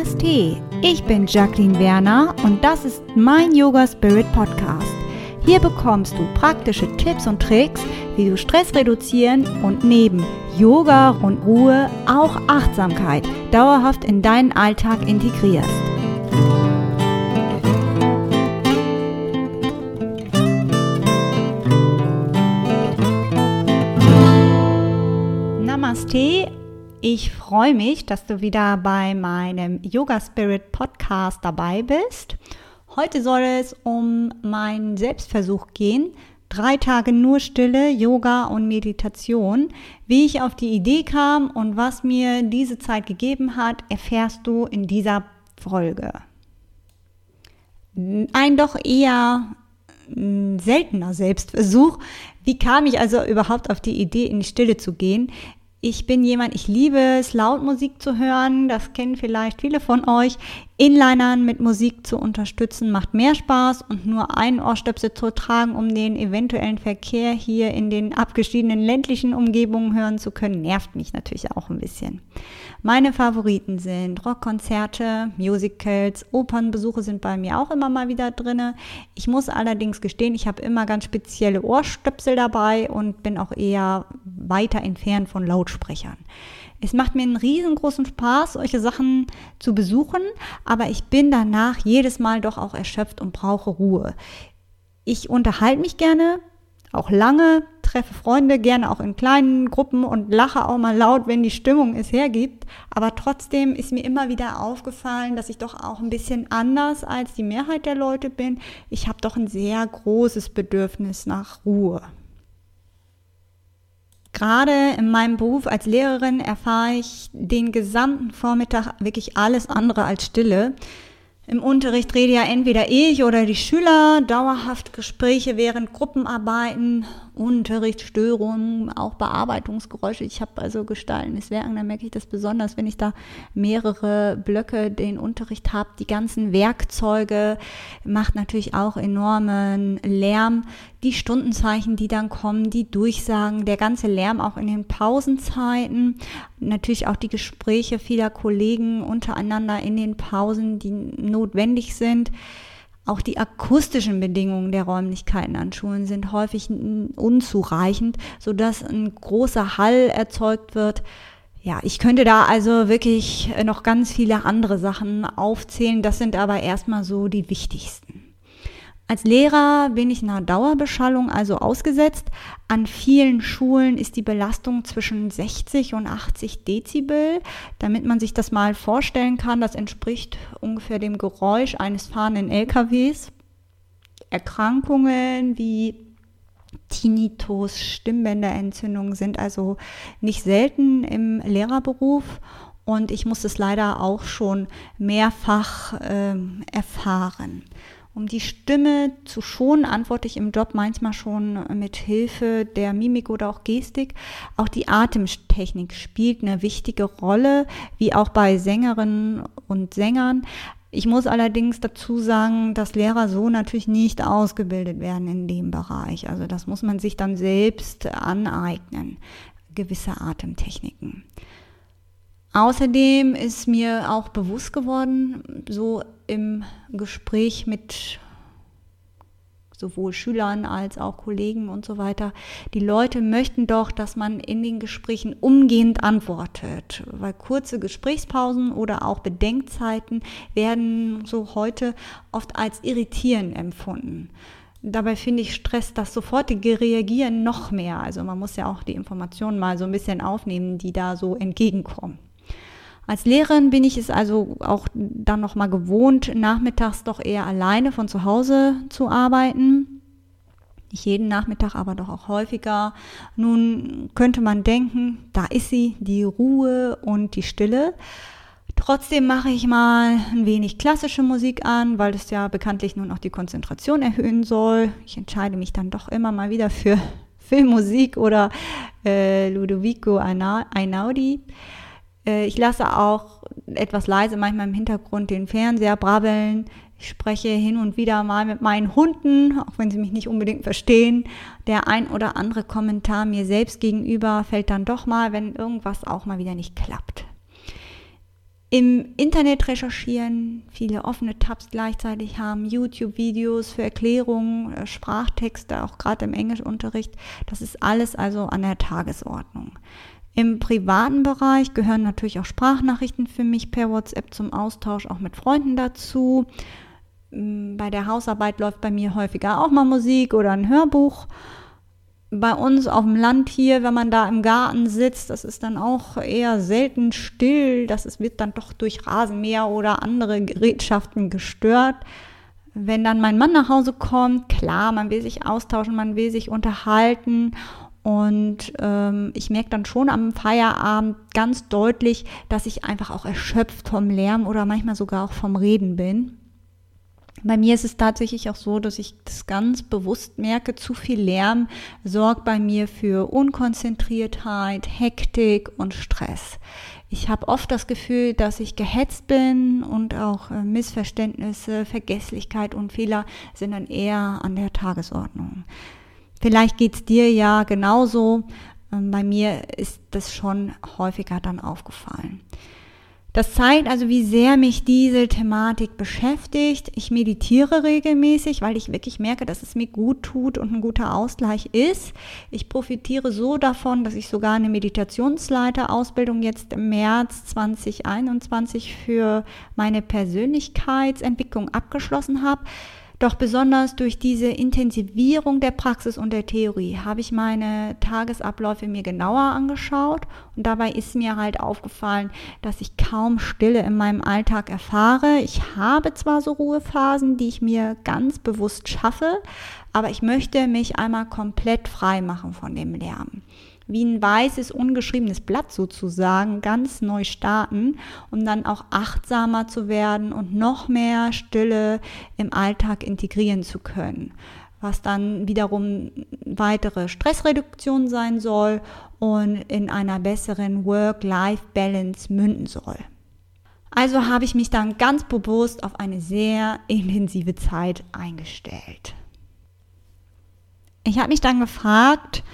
Namaste, ich bin Jacqueline Werner und das ist mein Yoga Spirit Podcast. Hier bekommst du praktische Tipps und Tricks, wie du Stress reduzieren und neben Yoga und Ruhe auch Achtsamkeit dauerhaft in deinen Alltag integrierst. Namaste ich freue mich, dass du wieder bei meinem Yoga Spirit Podcast dabei bist. Heute soll es um meinen Selbstversuch gehen. Drei Tage nur Stille, Yoga und Meditation. Wie ich auf die Idee kam und was mir diese Zeit gegeben hat, erfährst du in dieser Folge. Ein doch eher seltener Selbstversuch. Wie kam ich also überhaupt auf die Idee, in die Stille zu gehen? Ich bin jemand, ich liebe es, laut Musik zu hören. Das kennen vielleicht viele von euch. Inlinern mit Musik zu unterstützen macht mehr Spaß und nur einen Ohrstöpsel zu tragen, um den eventuellen Verkehr hier in den abgeschiedenen ländlichen Umgebungen hören zu können, nervt mich natürlich auch ein bisschen. Meine Favoriten sind Rockkonzerte, Musicals, Opernbesuche sind bei mir auch immer mal wieder drinne. Ich muss allerdings gestehen, ich habe immer ganz spezielle Ohrstöpsel dabei und bin auch eher weiter entfernt von Lautsprechern. Es macht mir einen riesengroßen Spaß, solche Sachen zu besuchen, aber ich bin danach jedes Mal doch auch erschöpft und brauche Ruhe. Ich unterhalte mich gerne, auch lange, treffe Freunde gerne auch in kleinen Gruppen und lache auch mal laut, wenn die Stimmung es hergibt. Aber trotzdem ist mir immer wieder aufgefallen, dass ich doch auch ein bisschen anders als die Mehrheit der Leute bin. Ich habe doch ein sehr großes Bedürfnis nach Ruhe. Gerade in meinem Beruf als Lehrerin erfahre ich den gesamten Vormittag wirklich alles andere als Stille. Im Unterricht rede ja entweder ich oder die Schüler, dauerhaft Gespräche während Gruppenarbeiten, Unterrichtsstörungen, auch Bearbeitungsgeräusche. Ich habe also gestaltendes Werken, da merke ich das besonders, wenn ich da mehrere Blöcke den Unterricht habe. Die ganzen Werkzeuge macht natürlich auch enormen Lärm. Die Stundenzeichen, die dann kommen, die Durchsagen, der ganze Lärm auch in den Pausenzeiten, natürlich auch die Gespräche vieler Kollegen untereinander in den Pausen, die notwendig sind. Auch die akustischen Bedingungen der Räumlichkeiten an Schulen sind häufig unzureichend, sodass ein großer Hall erzeugt wird. Ja, ich könnte da also wirklich noch ganz viele andere Sachen aufzählen. Das sind aber erstmal so die wichtigsten. Als Lehrer bin ich einer Dauerbeschallung also ausgesetzt. An vielen Schulen ist die Belastung zwischen 60 und 80 Dezibel. Damit man sich das mal vorstellen kann, das entspricht ungefähr dem Geräusch eines fahrenden LKWs. Erkrankungen wie Tinnitus, Stimmbänderentzündung sind also nicht selten im Lehrerberuf und ich muss es leider auch schon mehrfach äh, erfahren. Um die Stimme zu schonen, antworte ich im Job manchmal schon mit Hilfe der Mimik oder auch Gestik. Auch die Atemtechnik spielt eine wichtige Rolle, wie auch bei Sängerinnen und Sängern. Ich muss allerdings dazu sagen, dass Lehrer so natürlich nicht ausgebildet werden in dem Bereich. Also das muss man sich dann selbst aneignen, gewisse Atemtechniken. Außerdem ist mir auch bewusst geworden, so im Gespräch mit sowohl Schülern als auch Kollegen und so weiter. Die Leute möchten doch, dass man in den Gesprächen umgehend antwortet, weil kurze Gesprächspausen oder auch Bedenkzeiten werden so heute oft als irritierend empfunden. Dabei finde ich Stress, das sofortige Reagieren noch mehr. Also man muss ja auch die Informationen mal so ein bisschen aufnehmen, die da so entgegenkommen. Als Lehrerin bin ich es also auch dann noch mal gewohnt, nachmittags doch eher alleine von zu Hause zu arbeiten. Nicht jeden Nachmittag, aber doch auch häufiger. Nun könnte man denken, da ist sie, die Ruhe und die Stille. Trotzdem mache ich mal ein wenig klassische Musik an, weil das ja bekanntlich nun auch die Konzentration erhöhen soll. Ich entscheide mich dann doch immer mal wieder für Filmmusik oder äh, Ludovico Einaudi. Äh, ich lasse auch etwas leise manchmal im Hintergrund den Fernseher brabbeln. Ich spreche hin und wieder mal mit meinen Hunden, auch wenn sie mich nicht unbedingt verstehen. Der ein oder andere Kommentar mir selbst gegenüber fällt dann doch mal, wenn irgendwas auch mal wieder nicht klappt. im Internet recherchieren, viele offene Tabs gleichzeitig haben, YouTube-Videos für Erklärungen, äh, Sprachtexte, auch gerade im Englischunterricht. Das ist alles also an der Tagesordnung. Im privaten Bereich gehören natürlich auch Sprachnachrichten für mich per WhatsApp zum Austausch auch mit Freunden dazu. Mm, bei der Hausarbeit läuft bei mir häufiger auch mal Musik oder ein Hörbuch bei uns auf dem Land hier, wenn man da im Garten sitzt, das ist dann auch eher selten still. Das ist, wird dann doch durch Rasenmäher oder andere Gerätschaften gestört. Wenn dann mein Mann nach Hause kommt, klar, man will sich austauschen, man will sich unterhalten. Und ähm, ich merke dann schon am Feierabend ganz deutlich, dass ich einfach auch erschöpft vom Lärm oder manchmal sogar auch vom Reden bin. Bei mir ist es tatsächlich auch so, dass ich das ganz bewusst merke, zu viel Lärm sorgt bei mir für Unkonzentriertheit, Hektik und Stress. Ich habe oft das Gefühl, dass ich gehetzt bin und auch äh, Missverständnisse, Vergesslichkeit und Fehler sind dann eher an der Tagesordnung. Vielleicht geht's dir ja genauso. Ähm, bei mir ist das schon häufiger dann aufgefallen. Das zeigt also, wie sehr mich diese Thematik beschäftigt. Ich meditiere regelmäßig, weil ich wirklich merke, dass es mir gut tut und ein guter Ausgleich ist. Ich profitiere so davon, dass ich sogar eine Meditationsleiterausbildung jetzt im März 2021 für meine Persönlichkeitsentwicklung abgeschlossen habe. Doch besonders durch diese Intensivierung der Praxis und der Theorie habe ich meine Tagesabläufe mir genauer angeschaut und dabei ist mir halt aufgefallen, dass ich kaum Stille in meinem Alltag erfahre. Ich habe zwar so Ruhephasen, die ich mir ganz bewusst schaffe, aber ich möchte mich einmal komplett frei machen von dem Lärm wie ein weißes, ungeschriebenes Blatt sozusagen ganz neu starten, um dann auch achtsamer zu werden und noch mehr Stille im Alltag integrieren zu können was dann wiederum weitere Stressreduktion sein soll und in einer besseren Work-Life-Balance münden soll. Also habe ich mich dann ganz bewusst auf eine sehr intensive Zeit eingestellt. Ich habe mich dann gefragt,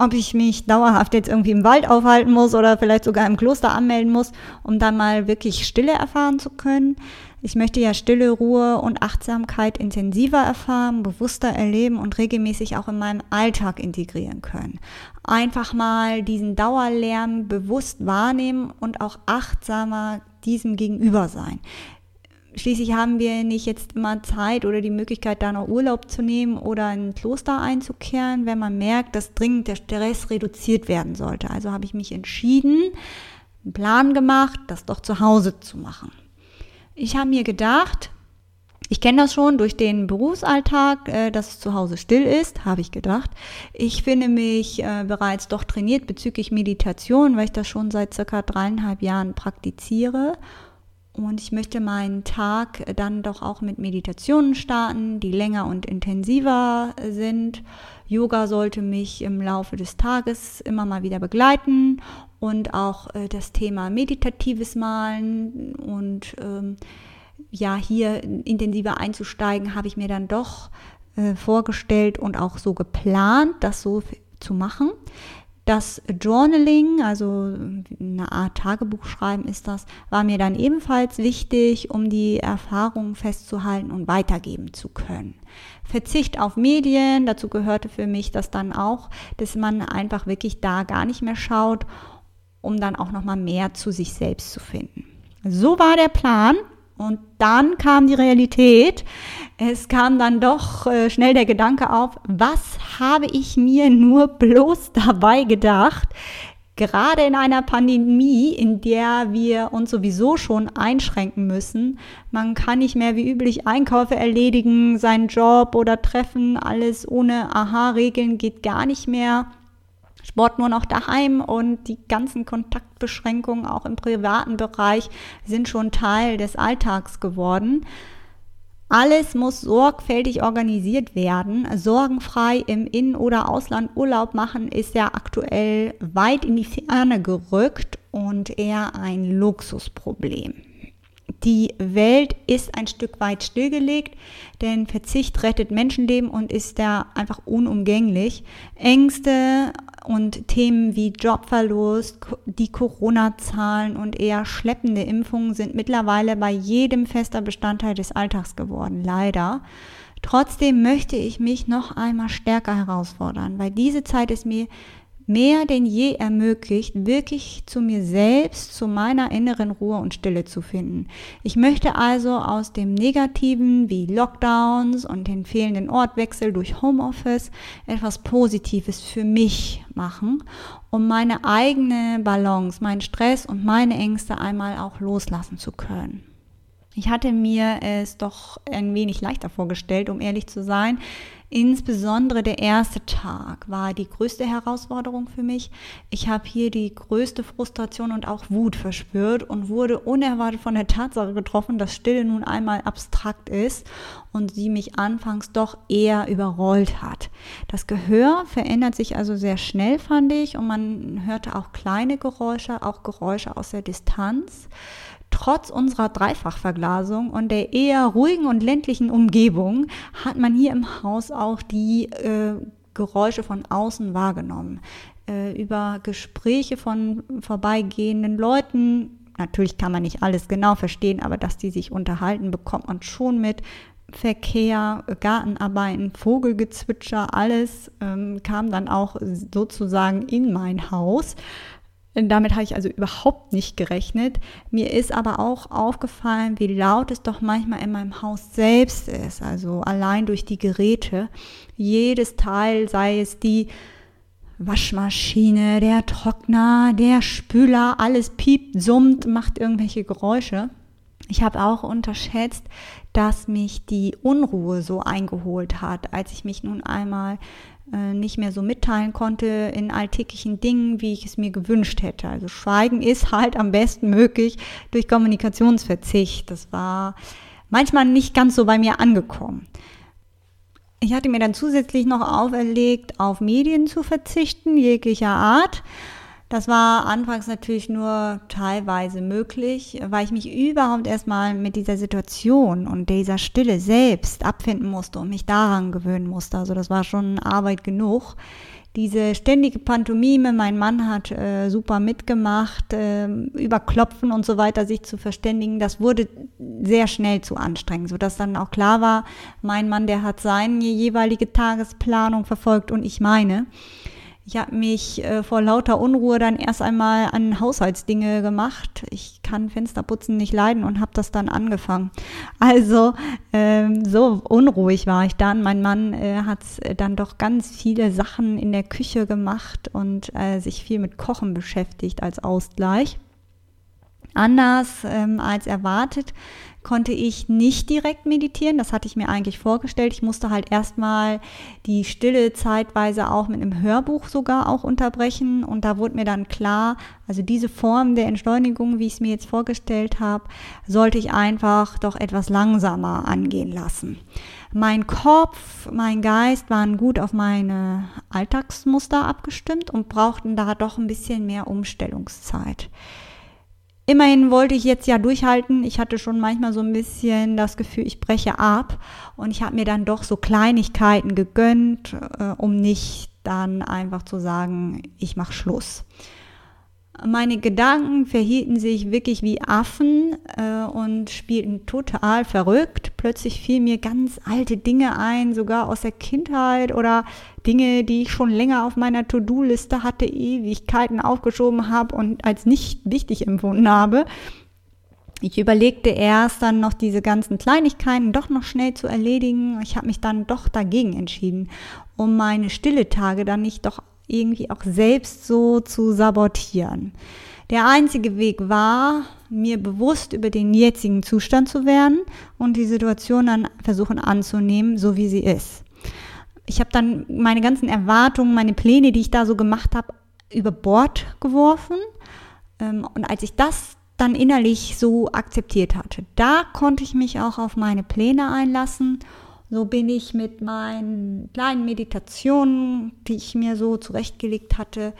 ob ich mich dauerhaft jetzt irgendwie im Wald aufhalten muss oder vielleicht sogar im Kloster anmelden muss, um dann mal wirklich Stille erfahren zu können. Ich möchte ja Stille, Ruhe und Achtsamkeit intensiver erfahren, bewusster erleben und regelmäßig auch in meinem Alltag integrieren können. Einfach mal diesen Dauerlärm bewusst wahrnehmen und auch achtsamer diesem gegenüber sein. Schließlich haben wir nicht jetzt immer Zeit oder die Möglichkeit, da noch Urlaub zu nehmen oder ein Kloster einzukehren, wenn man merkt, dass dringend der Stress reduziert werden sollte. Also habe ich mich entschieden, einen Plan gemacht, das doch zu Hause zu machen. Ich habe mir gedacht, ich kenne das schon durch den Berufsalltag, äh, dass es zu Hause still ist, habe ich gedacht. Ich finde mich äh, bereits doch trainiert bezüglich Meditation, weil ich das schon seit circa dreieinhalb Jahren praktiziere und ich möchte meinen Tag dann doch auch mit Meditationen starten, die länger und intensiver sind. Yoga sollte mich im Laufe des Tages immer mal wieder begleiten und auch äh, das Thema meditatives Malen und ähm, ja, hier intensiver einzusteigen, habe ich mir dann doch äh, vorgestellt und auch so geplant, das so zu machen. Das Journaling, also eine Art Tagebuch schreiben ist das, war mir dann ebenfalls wichtig, um die Erfahrungen festzuhalten und weitergeben zu können. Verzicht auf Medien, dazu gehörte für mich das dann auch, dass man einfach wirklich da gar nicht mehr schaut, um dann auch noch mal mehr zu sich selbst zu finden. So war der Plan und dann kam die Realität. Es kam dann doch äh, schnell der Gedanke auf, was habe ich mir nur bloß dabei gedacht? Gerade in einer Pandemie, in der wir uns sowieso schon einschränken müssen, man kann nicht mehr wie üblich Einkäufe erledigen, seinen Job oder treffen, alles ohne Aha-Regeln geht gar nicht mehr. Sport nur noch daheim und die ganzen Kontaktbeschränkungen auch im privaten Bereich sind schon Teil des Alltags geworden. Alles muss sorgfältig organisiert werden. Sorgenfrei im In- oder Ausland Urlaub machen ist ja aktuell weit in die Ferne gerückt und eher ein Luxusproblem. Die Welt ist ein Stück weit stillgelegt, denn Verzicht rettet Menschenleben und ist da einfach unumgänglich. Ängste und Themen wie Jobverlust, die Corona-Zahlen und eher schleppende Impfungen sind mittlerweile bei jedem fester Bestandteil des Alltags geworden, leider. Trotzdem möchte ich mich noch einmal stärker herausfordern, weil diese Zeit ist mir mehr denn je ermöglicht, wirklich zu mir selbst, zu meiner inneren Ruhe und Stille zu finden. Ich möchte also aus dem Negativen wie Lockdowns und den fehlenden Ortwechsel durch Homeoffice etwas Positives für mich machen, um meine eigene Balance, meinen Stress und meine Ängste einmal auch loslassen zu können. Ich hatte mir es doch ein wenig leichter vorgestellt, um ehrlich zu sein. Insbesondere der erste Tag war die größte Herausforderung für mich. Ich habe hier die größte Frustration und auch Wut verspürt und wurde unerwartet von der Tatsache getroffen, dass Stille nun einmal abstrakt ist und sie mich anfangs doch eher überrollt hat. Das Gehör verändert sich also sehr schnell, fand ich, und man hörte auch kleine Geräusche, auch Geräusche aus der Distanz. Trotz unserer Dreifachverglasung und der eher ruhigen und ländlichen Umgebung hat man hier im Haus auch die äh, Geräusche von außen wahrgenommen. Äh, über Gespräche von vorbeigehenden Leuten. Natürlich kann man nicht alles genau verstehen, aber dass die sich unterhalten, bekommt man schon mit. Verkehr, Gartenarbeiten, Vogelgezwitscher, alles ähm, kam dann auch sozusagen in mein Haus. Damit habe ich also überhaupt nicht gerechnet. Mir ist aber auch aufgefallen, wie laut es doch manchmal in meinem Haus selbst ist. Also allein durch die Geräte. Jedes Teil, sei es die Waschmaschine, der Trockner, der Spüler, alles piept, summt, macht irgendwelche Geräusche. Ich habe auch unterschätzt, dass mich die Unruhe so eingeholt hat, als ich mich nun einmal nicht mehr so mitteilen konnte in alltäglichen Dingen, wie ich es mir gewünscht hätte. Also Schweigen ist halt am besten möglich durch Kommunikationsverzicht. Das war manchmal nicht ganz so bei mir angekommen. Ich hatte mir dann zusätzlich noch auferlegt, auf Medien zu verzichten, jeglicher Art. Das war anfangs natürlich nur teilweise möglich, weil ich mich überhaupt erstmal mit dieser Situation und dieser Stille selbst abfinden musste und mich daran gewöhnen musste. Also das war schon Arbeit genug. Diese ständige Pantomime, mein Mann hat äh, super mitgemacht, äh, über Klopfen und so weiter sich zu verständigen, das wurde sehr schnell zu anstrengend, sodass dann auch klar war, mein Mann, der hat seine jeweilige Tagesplanung verfolgt und ich meine. Ich habe mich äh, vor lauter Unruhe dann erst einmal an Haushaltsdinge gemacht. Ich kann Fensterputzen nicht leiden und habe das dann angefangen. Also ähm, so unruhig war ich dann. Mein Mann äh, hat dann doch ganz viele Sachen in der Küche gemacht und äh, sich viel mit Kochen beschäftigt als Ausgleich. Anders ähm, als erwartet konnte ich nicht direkt meditieren. Das hatte ich mir eigentlich vorgestellt. Ich musste halt erstmal die Stille zeitweise auch mit einem Hörbuch sogar auch unterbrechen. Und da wurde mir dann klar, also diese Form der Entschleunigung, wie ich es mir jetzt vorgestellt habe, sollte ich einfach doch etwas langsamer angehen lassen. Mein Kopf, mein Geist waren gut auf meine Alltagsmuster abgestimmt und brauchten da doch ein bisschen mehr Umstellungszeit. Immerhin wollte ich jetzt ja durchhalten. Ich hatte schon manchmal so ein bisschen das Gefühl, ich breche ab. Und ich habe mir dann doch so Kleinigkeiten gegönnt, äh, um nicht dann einfach zu sagen, ich mache Schluss. Meine Gedanken verhielten sich wirklich wie Affen äh, und spielten total verrückt. Plötzlich fielen mir ganz alte Dinge ein, sogar aus der Kindheit oder Dinge, die ich schon länger auf meiner To-Do-Liste hatte, Ewigkeiten aufgeschoben habe und als nicht wichtig empfunden habe. Ich überlegte erst dann noch diese ganzen Kleinigkeiten doch noch schnell zu erledigen. Ich habe mich dann doch dagegen entschieden, um meine stille Tage dann nicht doch irgendwie auch selbst so zu sabotieren. Der einzige Weg war, mir bewusst über den jetzigen Zustand zu werden und die Situation dann versuchen anzunehmen, so wie sie ist. Ich habe dann meine ganzen Erwartungen, meine Pläne, die ich da so gemacht habe, über Bord geworfen. Ähm, und als ich das dann innerlich so akzeptiert hatte, da konnte ich mich auch auf meine Pläne einlassen so bin ich mit meinen kleinen Meditationen, die ich mir so zurechtgelegt hatte,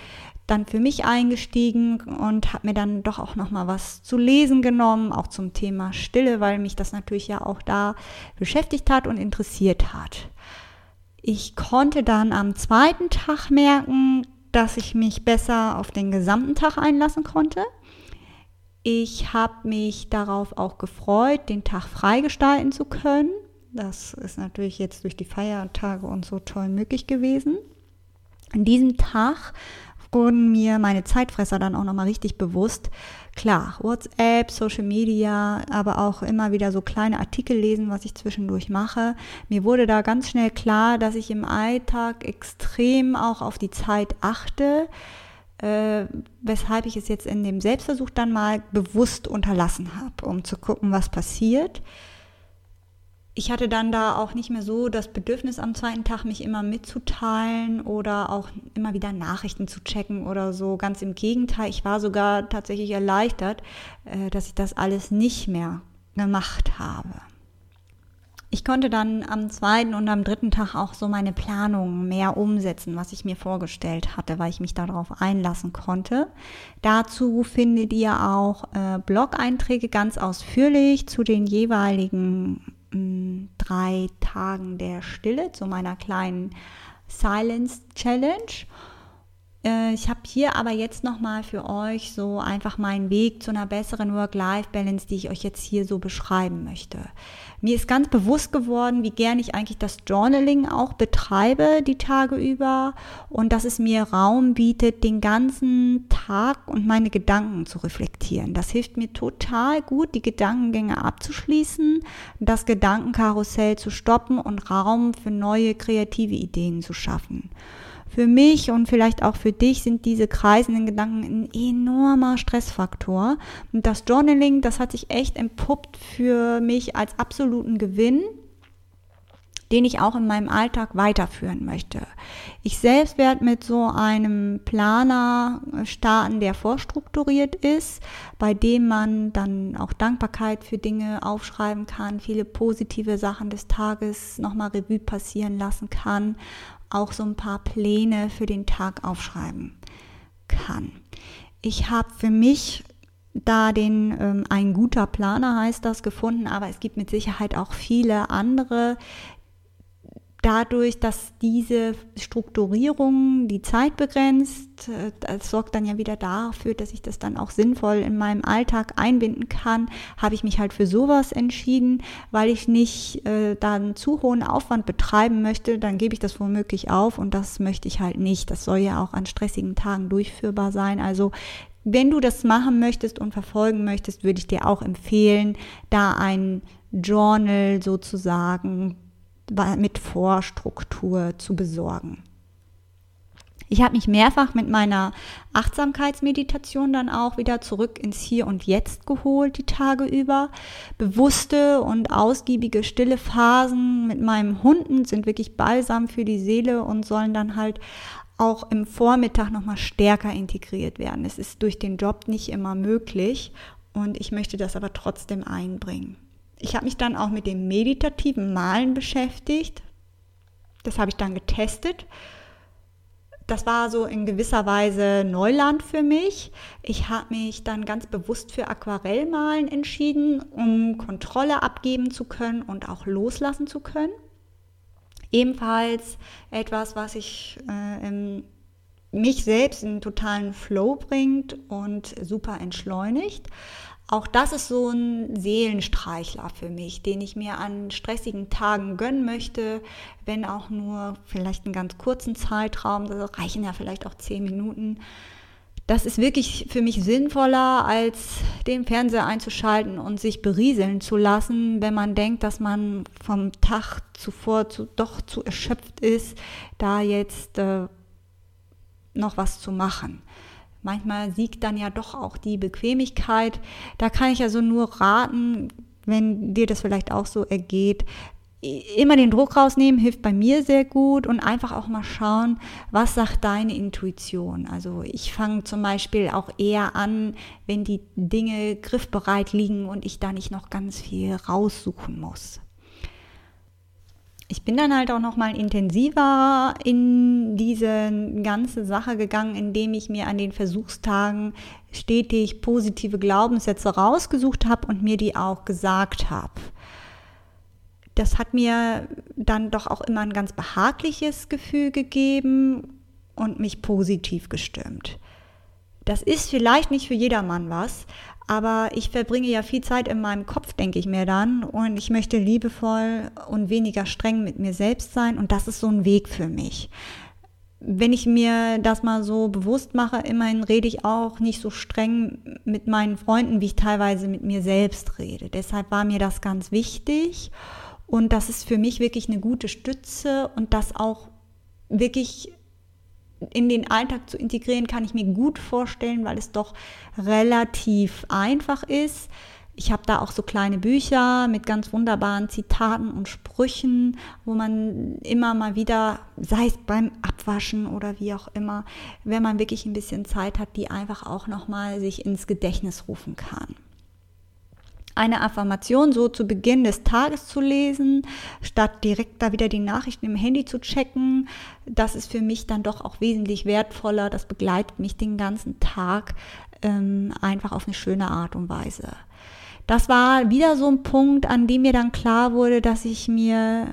dann für mich eingestiegen und habe mir dann doch auch noch mal was zu lesen genommen, auch zum Thema Stille, weil mich das natürlich ja auch da beschäftigt hat und interessiert hat. Ich konnte dann am zweiten Tag merken, dass ich mich besser auf den gesamten Tag einlassen konnte. Ich habe mich darauf auch gefreut, den Tag freigestalten zu können. Das ist natürlich jetzt durch die Feiertage und so toll möglich gewesen. An diesem Tag wurden mir meine Zeitfresser dann auch nochmal richtig bewusst. Klar, WhatsApp, Social Media, aber auch immer wieder so kleine Artikel lesen, was ich zwischendurch mache. Mir wurde da ganz schnell klar, dass ich im Alltag extrem auch auf die Zeit achte, äh, weshalb ich es jetzt in dem Selbstversuch dann mal bewusst unterlassen habe, um zu gucken, was passiert ich hatte dann da auch nicht mehr so das Bedürfnis am zweiten Tag, mich immer mitzuteilen oder auch immer wieder Nachrichten zu checken oder so. Ganz im Gegenteil, ich war sogar tatsächlich erleichtert, äh, dass ich das alles nicht mehr gemacht habe. Ich konnte dann am zweiten und am dritten Tag auch so meine Planung mehr umsetzen, was ich mir vorgestellt hatte, weil ich mich darauf einlassen konnte. Dazu findet ihr auch äh, Blog-Einträge ganz ausführlich zu den jeweiligen drei Tagen der Stille, zu meiner kleinen Silence Challenge. Äh, ich habe hier aber jetzt nochmal für euch so einfach meinen Weg zu einer besseren Work-Life-Balance, die ich euch jetzt hier so beschreiben möchte. Mir ist ganz bewusst geworden, wie gern ich eigentlich das Journaling auch betreibe die Tage über und dass es mir Raum bietet, den ganzen Tag und meine Gedanken zu reflektieren. Das hilft mir total gut, die Gedankengänge abzuschließen, das Gedankenkarussell zu stoppen und Raum für neue kreative Ideen zu schaffen. Für mich und vielleicht auch für dich sind diese kreisenden Gedanken ein enormer Stressfaktor. Und das Journaling, das hat sich echt entpuppt für mich als absoluten Gewinn den ich auch in meinem Alltag weiterführen möchte. Ich selbst werde mit so einem Planer starten, der vorstrukturiert ist, bei dem man dann auch Dankbarkeit für Dinge aufschreiben kann, viele positive Sachen des Tages nochmal Revue passieren lassen kann auch so ein paar Pläne für den Tag aufschreiben kann. Ich habe für mich da den ähm, ein guter Planer heißt das gefunden, aber es gibt mit Sicherheit auch viele andere, dadurch, dass diese Strukturierung die Zeit begrenzt, äh, das sorgt dann ja wieder dafür, dass ich das dann auch sinnvoll in meinem Alltag einbinden kann, habe ich mich halt für sowas entschieden, weil ich nicht äh, dann zu hohen Aufwand betreiben möchte, dann gebe ich das womöglich auf und das möchte ich halt nicht. Das soll ja auch an stressigen Tagen durchführbar sein. Also wenn du das machen möchtest und verfolgen möchtest, würde ich dir auch empfehlen, da ein Journal sozusagen mit Vorstruktur zu besorgen. Ich habe mich mehrfach mit meiner Achtsamkeitsmeditation dann auch wieder zurück ins Hier und Jetzt geholt, die Tage über. Bewusste und ausgiebige stille Phasen mit meinem Hunden sind wirklich balsam für die Seele und sollen dann halt auch im Vormittag nochmal stärker integriert werden. Es ist durch den Job nicht immer möglich und ich möchte das aber trotzdem einbringen. Ich habe mich dann auch mit dem meditativen Malen beschäftigt. Das habe ich dann getestet. Das war so in gewisser Weise Neuland für mich. Ich habe mich dann ganz bewusst für Aquarellmalen entschieden, um Kontrolle abgeben zu können und auch loslassen zu können. Ebenfalls etwas, was ich äh, mich selbst in totalen Flow bringt und super entschleunigt. Auch das ist so ein Seelenstreichler für mich, den ich mir an stressigen Tagen gönnen möchte, wenn auch nur vielleicht einen ganz kurzen Zeitraum, da reichen ja vielleicht auch zehn Minuten. Das ist wirklich für mich sinnvoller, als den Fernseher einzuschalten und sich berieseln zu lassen, wenn man denkt, dass man vom Tag zuvor zu, doch zu erschöpft ist, da jetzt äh, noch was zu machen. Manchmal siegt dann ja doch auch die Bequemlichkeit. Da kann ich also nur raten, wenn dir das vielleicht auch so ergeht, immer den Druck rausnehmen hilft bei mir sehr gut und einfach auch mal schauen, was sagt deine Intuition. Also ich fange zum Beispiel auch eher an, wenn die Dinge griffbereit liegen und ich da nicht noch ganz viel raussuchen muss. Ich bin dann halt auch noch mal intensiver in diese ganze Sache gegangen, indem ich mir an den Versuchstagen stetig positive Glaubenssätze rausgesucht habe und mir die auch gesagt habe. Das hat mir dann doch auch immer ein ganz behagliches Gefühl gegeben und mich positiv gestimmt. Das ist vielleicht nicht für jedermann was, aber ich verbringe ja viel Zeit in meinem Kopf, denke ich mir dann. Und ich möchte liebevoll und weniger streng mit mir selbst sein. Und das ist so ein Weg für mich. Wenn ich mir das mal so bewusst mache, immerhin rede ich auch nicht so streng mit meinen Freunden, wie ich teilweise mit mir selbst rede. Deshalb war mir das ganz wichtig. Und das ist für mich wirklich eine gute Stütze und das auch wirklich in den Alltag zu integrieren, kann ich mir gut vorstellen, weil es doch relativ einfach ist. Ich habe da auch so kleine Bücher mit ganz wunderbaren Zitaten und Sprüchen, wo man immer mal wieder, sei es beim Abwaschen oder wie auch immer, wenn man wirklich ein bisschen Zeit hat, die einfach auch nochmal sich ins Gedächtnis rufen kann eine Affirmation so zu Beginn des Tages zu lesen, statt direkt da wieder die Nachrichten im Handy zu checken. Das ist für mich dann doch auch wesentlich wertvoller. Das begleitet mich den ganzen Tag ähm, einfach auf eine schöne Art und Weise. Das war wieder so ein Punkt, an dem mir dann klar wurde, dass ich mir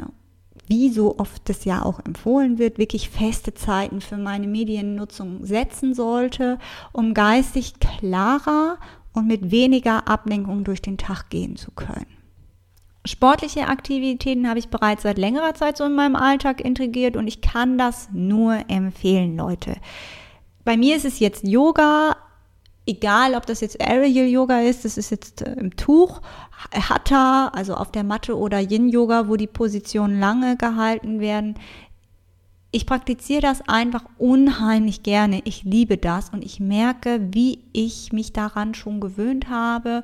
wie so oft es ja auch empfohlen wird, wirklich feste Zeiten für meine Mediennutzung setzen sollte, um geistig klarer und mit weniger Ablenkung durch den Tag gehen zu können. Sportliche Aktivitäten habe ich bereits seit längerer Zeit so in meinem Alltag integriert und ich kann das nur empfehlen, Leute. Bei mir ist es jetzt Yoga, egal ob das jetzt Aerial Yoga ist, das ist jetzt äh, im Tuch, Hatha, also auf der Matte oder Yin Yoga, wo die Positionen lange gehalten werden ich praktiziere das einfach unheimlich gerne. Ich liebe das und ich merke, wie ich mich daran schon gewöhnt habe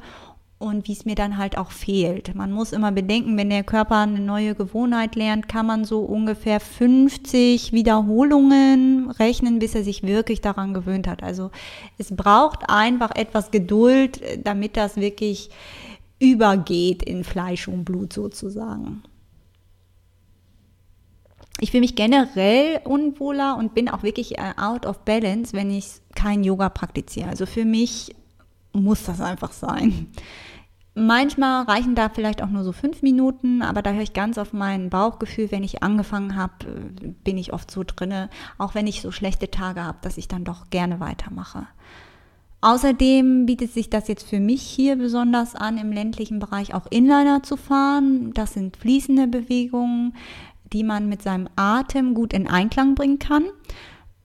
und wie es mir dann halt auch fehlt. Man muss immer bedenken, wenn der Körper eine neue Gewohnheit lernt, kann man so ungefähr 50 Wiederholungen rechnen, bis er sich wirklich daran gewöhnt hat. Also es braucht einfach etwas Geduld, damit das wirklich übergeht in Fleisch und Blut sozusagen ich fühle mich generell unwohler und bin auch wirklich äh, out of balance, wenn ich kein Yoga praktiziere. Also für mich muss das einfach sein. Manchmal reichen da vielleicht auch nur so fünf Minuten, aber da höre ich ganz auf mein Bauchgefühl. Wenn ich angefangen habe, bin ich oft so drinne, auch wenn ich so schlechte Tage habe, dass ich dann doch gerne weitermache. Außerdem bietet sich das jetzt für mich hier besonders an, im ländlichen Bereich auch Inliner zu fahren. Das sind fließende Bewegungen die man mit seinem Atem gut in Einklang bringen kann.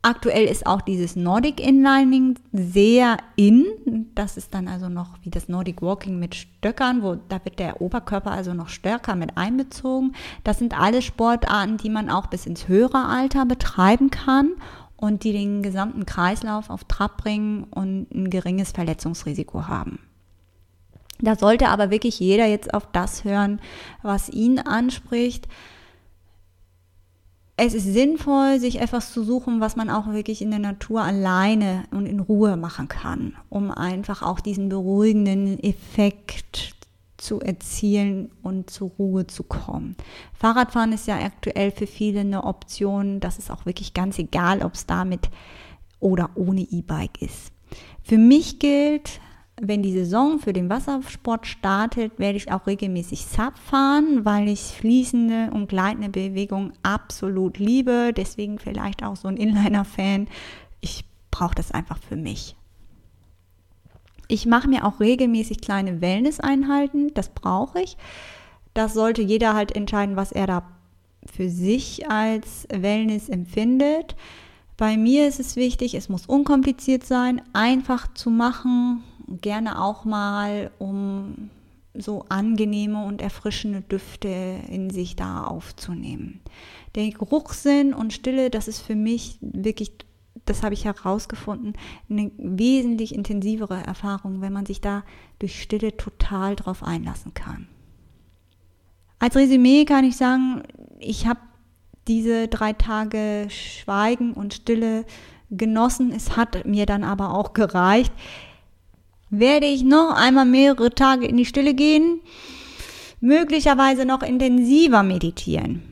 Aktuell ist auch dieses Nordic Inlining sehr in. Das ist dann also noch wie das Nordic Walking mit Stöckern, wo da wird der Oberkörper also noch stärker mit einbezogen. Das sind alle Sportarten, die man auch bis ins höhere Alter betreiben kann und die den gesamten Kreislauf auf Trab bringen und ein geringes Verletzungsrisiko haben. Da sollte aber wirklich jeder jetzt auf das hören, was ihn anspricht es ist sinnvoll, sich etwas zu suchen, was man auch wirklich in der Natur alleine und in Ruhe machen kann, um einfach auch diesen beruhigenden Effekt zu erzielen und zur Ruhe zu kommen. Fahrradfahren ist ja aktuell für viele eine Option. Das ist auch wirklich ganz egal, ob es damit oder ohne E-Bike ist. Für mich gilt, wenn die Saison für den Wassersport startet, werde ich auch regelmäßig Sub fahren, weil ich fließende und gleitende Bewegungen absolut liebe. Deswegen vielleicht auch so ein Inliner-Fan. Ich brauche das einfach für mich. Ich mache mir auch regelmäßig kleine Wellness-Einheiten. Das brauche ich. Das sollte jeder halt entscheiden, was er da für sich als Wellness empfindet. Bei mir ist es wichtig, es muss unkompliziert sein, einfach zu machen, gerne auch mal, um so angenehme und erfrischende Düfte in sich da aufzunehmen. Der Geruchssinn und Stille, das ist für mich wirklich, das habe ich herausgefunden, eine wesentlich intensivere Erfahrung, wenn man sich da durch Stille total drauf einlassen kann. Als Resümee kann ich sagen, ich habe diese drei Tage Schweigen und Stille genossen. Es hat mir dann aber auch gereicht werde ich noch einmal mehrere Tage in die Stille gehen, möglicherweise noch intensiver meditieren.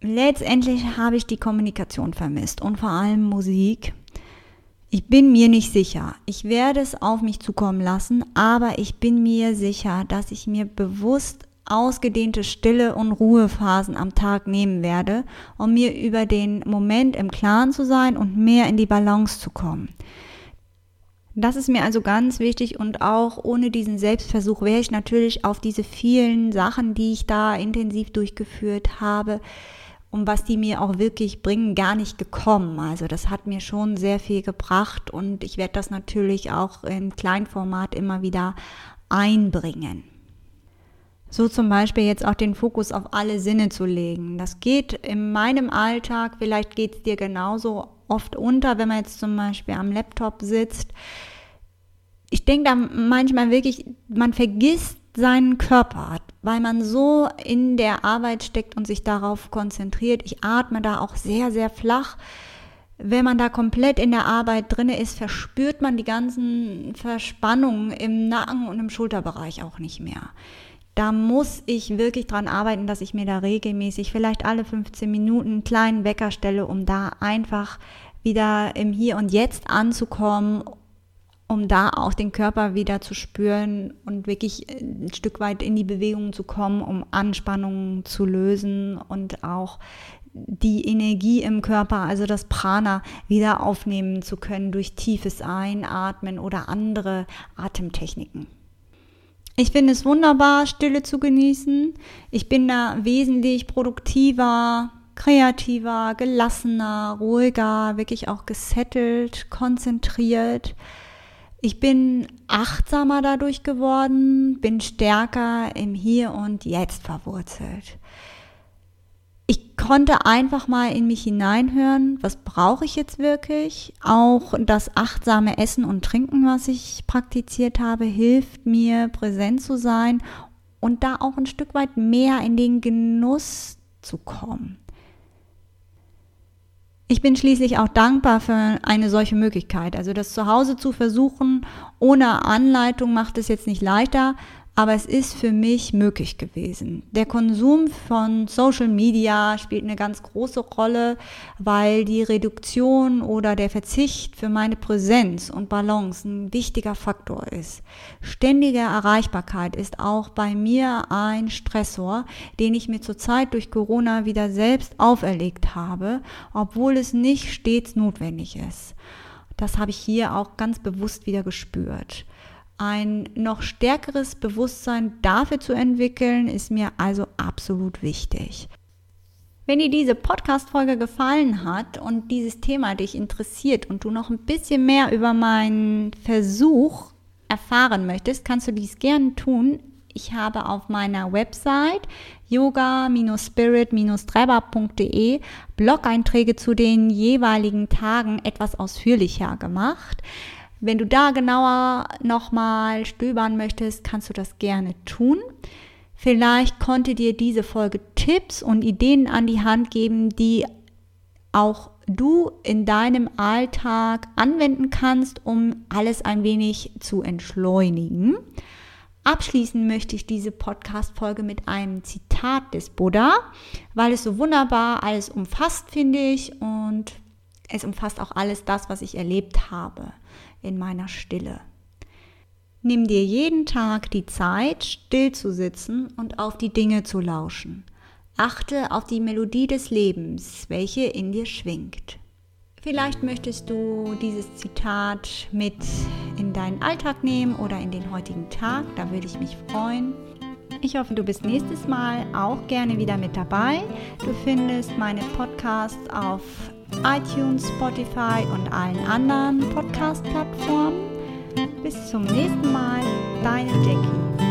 letztendlich habe ich die Kommunikation vermisst und vor allem Musik. Ich bin mir nicht sicher. Ich werde es auf mich zukommen lassen, aber ich bin mir sicher, dass ich mir bewusst ausgedehnte Stille und Ruhephasen am Tag nehmen werde, um mir über den Moment im Klaren zu sein und mehr in die Balance zu kommen. Das ist mir also ganz wichtig und auch ohne diesen Selbstversuch wäre ich natürlich auf diese vielen Sachen, die ich da intensiv durchgeführt habe, um was die mir auch wirklich bringen, gar nicht gekommen. Also das hat mir schon sehr viel gebracht und ich werde das natürlich auch im Kleinformat immer wieder einbringen. So zum Beispiel jetzt auch den Fokus auf alle Sinne zu legen. Das geht in meinem Alltag, vielleicht geht es dir genauso oft unter, wenn man jetzt zum Beispiel am Laptop sitzt. Ich denke da manchmal wirklich, man vergisst seinen Körper, weil man so in der Arbeit steckt und sich darauf konzentriert. Ich atme da auch sehr, sehr flach. Wenn man da komplett in der Arbeit drin ist, verspürt man die ganzen Verspannungen im Nacken und im Schulterbereich auch nicht mehr da muss ich wirklich dran arbeiten, dass ich mir da regelmäßig, vielleicht alle 15 Minuten, einen kleinen Wecker stelle, um da einfach wieder im Hier und Jetzt anzukommen, um da auch den Körper wieder zu spüren und wirklich ein Stück weit in die Bewegung zu kommen, um Anspannungen zu lösen und auch die Energie im Körper, also das Prana, wieder aufnehmen zu können durch tiefes Einatmen oder andere Atemtechniken. Ich finde es wunderbar, Stille zu genießen. Ich bin da wesentlich produktiver, kreativer, gelassener, ruhiger, wirklich auch gesettelt, konzentriert. Ich bin achtsamer dadurch geworden, bin stärker im Hier und Jetzt verwurzelt konnte einfach mal in mich hineinhören, was brauche ich jetzt wirklich. Auch das achtsame Essen und Trinken, was ich praktiziert habe, hilft mir präsent zu sein und da auch ein Stück weit mehr in den Genuss zu kommen. Ich bin schließlich auch dankbar für eine solche Möglichkeit. Also das zu Hause zu versuchen ohne Anleitung macht es jetzt nicht leichter, aber es ist für mich möglich gewesen. Der Konsum von Social Media spielt eine ganz große Rolle, weil die Reduktion oder der Verzicht für meine Präsenz und Balance ein wichtiger Faktor ist. Ständige Erreichbarkeit ist auch bei mir ein Stressor, den ich mir zurzeit durch Corona wieder selbst auferlegt habe, obwohl es nicht stets notwendig ist. Das habe ich hier auch ganz bewusst wieder gespürt. Ein noch stärkeres Bewusstsein dafür zu entwickeln, ist mir also absolut wichtig. Wenn dir diese Podcast-Folge gefallen hat und dieses Thema dich interessiert und du noch ein bisschen mehr über meinen Versuch erfahren möchtest, kannst du dies gerne tun. Ich habe auf meiner Website yoga-spirit-treiber.de Blog-Einträge zu den jeweiligen Tagen etwas ausführlicher gemacht. Wenn du da genauer nochmal stöbern möchtest, kannst du das gerne tun. Vielleicht konnte dir diese Folge Tipps und Ideen an die Hand geben, die auch du in deinem Alltag anwenden kannst, um alles ein wenig zu entschleunigen. Abschließen möchte ich diese Podcast-Folge mit einem Zitat des Buddha, weil es so wunderbar alles umfasst, finde ich, und es umfasst auch alles das, was ich erlebt habe in meiner Stille. Nimm dir jeden Tag die Zeit, still zu sitzen und auf die Dinge zu lauschen. Achte auf die Melodie des Lebens, welche in dir schwingt. Vielleicht möchtest du dieses Zitat mit in deinen Alltag nehmen oder in den heutigen Tag, da würde ich mich freuen. Ich hoffe, du bist nächstes Mal auch gerne wieder mit dabei. Du findest meine Podcasts auf iTunes, Spotify und allen anderen Podcast-Plattformen. Bis zum nächsten Mal, deine Jackie.